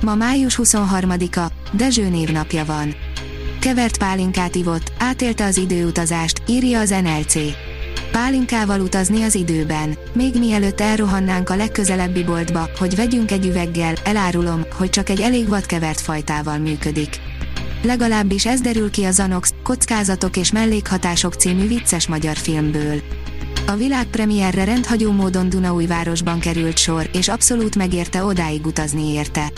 Ma május 23-a, Dezső névnapja van. Kevert pálinkát ivott, átélte az időutazást, írja az NLC. Pálinkával utazni az időben. Még mielőtt elrohannánk a legközelebbi boltba, hogy vegyünk egy üveggel, elárulom, hogy csak egy elég vadkevert fajtával működik. Legalábbis ez derül ki a Zanox, Kockázatok és mellékhatások című vicces magyar filmből. A világpremierre rendhagyó módon Dunaújvárosban került sor, és abszolút megérte odáig utazni érte.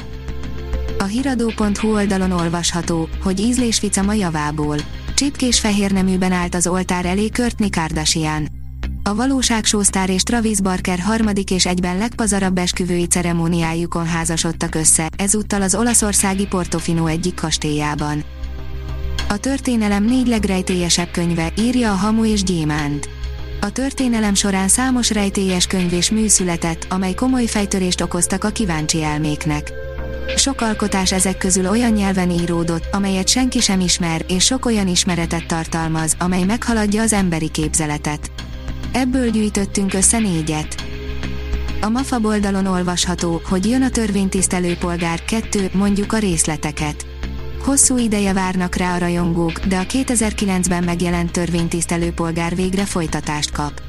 A hiradó.hu oldalon olvasható, hogy ízlésfica ma javából. Csipkés fehér neműben állt az oltár elé Körtni Kardashian. A valóságsósztár és Travis Barker harmadik és egyben legpazarabb esküvői ceremóniájukon házasodtak össze, ezúttal az olaszországi Portofino egyik kastélyában. A történelem négy legrejtélyesebb könyve, írja a Hamu és Gyémánt. A történelem során számos rejtélyes könyv és mű született, amely komoly fejtörést okoztak a kíváncsi elméknek. Sok alkotás ezek közül olyan nyelven íródott, amelyet senki sem ismer, és sok olyan ismeretet tartalmaz, amely meghaladja az emberi képzeletet. Ebből gyűjtöttünk össze négyet. A MAFA oldalon olvasható, hogy jön a törvénytisztelő polgár 2, mondjuk a részleteket. Hosszú ideje várnak rá a rajongók, de a 2009-ben megjelent törvénytisztelő polgár végre folytatást kap.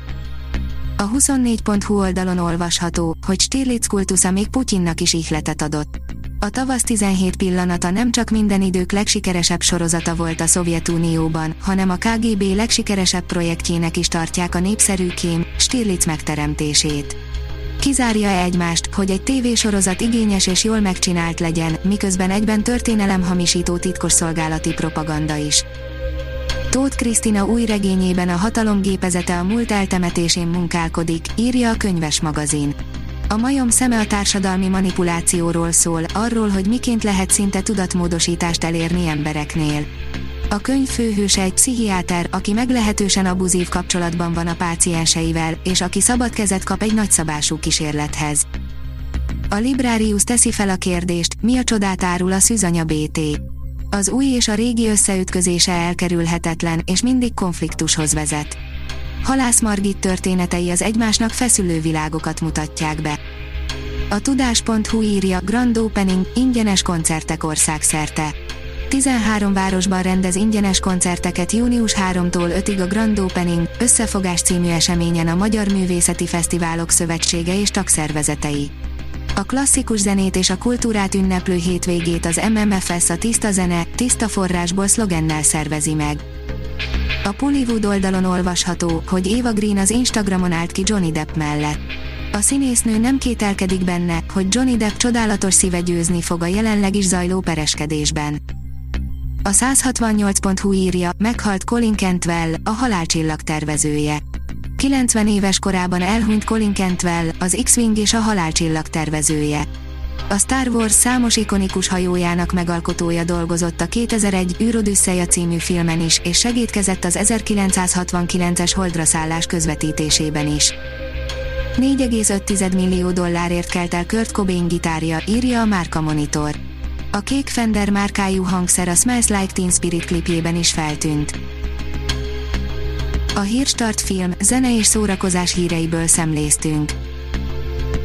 A 24.hu oldalon olvasható, hogy Stirlitz kultusza még Putyinnak is ihletet adott. A tavasz 17 pillanata nem csak minden idők legsikeresebb sorozata volt a Szovjetunióban, hanem a KGB legsikeresebb projektjének is tartják a népszerű kém, Stirlitz megteremtését. Kizárja -e egymást, hogy egy tévésorozat igényes és jól megcsinált legyen, miközben egyben történelemhamisító titkosszolgálati propaganda is. Tóth Krisztina új regényében a hatalom gépezete a múlt eltemetésén munkálkodik, írja a könyves magazin. A majom szeme a társadalmi manipulációról szól, arról, hogy miként lehet szinte tudatmódosítást elérni embereknél. A könyv főhőse egy pszichiáter, aki meglehetősen abuzív kapcsolatban van a pácienseivel, és aki szabad kezet kap egy nagyszabású kísérlethez. A Librarius teszi fel a kérdést, mi a csodát árul a szűzanya BT. Az új és a régi összeütközése elkerülhetetlen, és mindig konfliktushoz vezet. Halász Margit történetei az egymásnak feszülő világokat mutatják be. A tudás.hu írja Grand Opening, ingyenes koncertek országszerte. 13 városban rendez ingyenes koncerteket június 3-tól 5-ig a Grand Opening, Összefogás című eseményen a Magyar Művészeti Fesztiválok Szövetsége és tagszervezetei. A klasszikus zenét és a kultúrát ünneplő hétvégét az MMFS a Tiszta Zene, Tiszta Forrásból szlogennel szervezi meg. A Pollywood oldalon olvasható, hogy Eva Green az Instagramon állt ki Johnny Depp mellett. A színésznő nem kételkedik benne, hogy Johnny Depp csodálatos szíve győzni fog a jelenleg is zajló pereskedésben. A 168.hu írja, meghalt Colin Cantwell, a halálcsillag tervezője. 90 éves korában elhunyt Colin Cantwell, az X-Wing és a halálcsillag tervezője. A Star Wars számos ikonikus hajójának megalkotója dolgozott a 2001 űrodüsszeja című filmen is, és segítkezett az 1969-es holdraszállás közvetítésében is. 4,5 millió dollárért kelt el Kurt Cobain gitárja, írja a Márka Monitor. A kék Fender márkájú hangszer a Smells Like Teen Spirit klipjében is feltűnt. A Hírstart film, zene és szórakozás híreiből szemléztünk.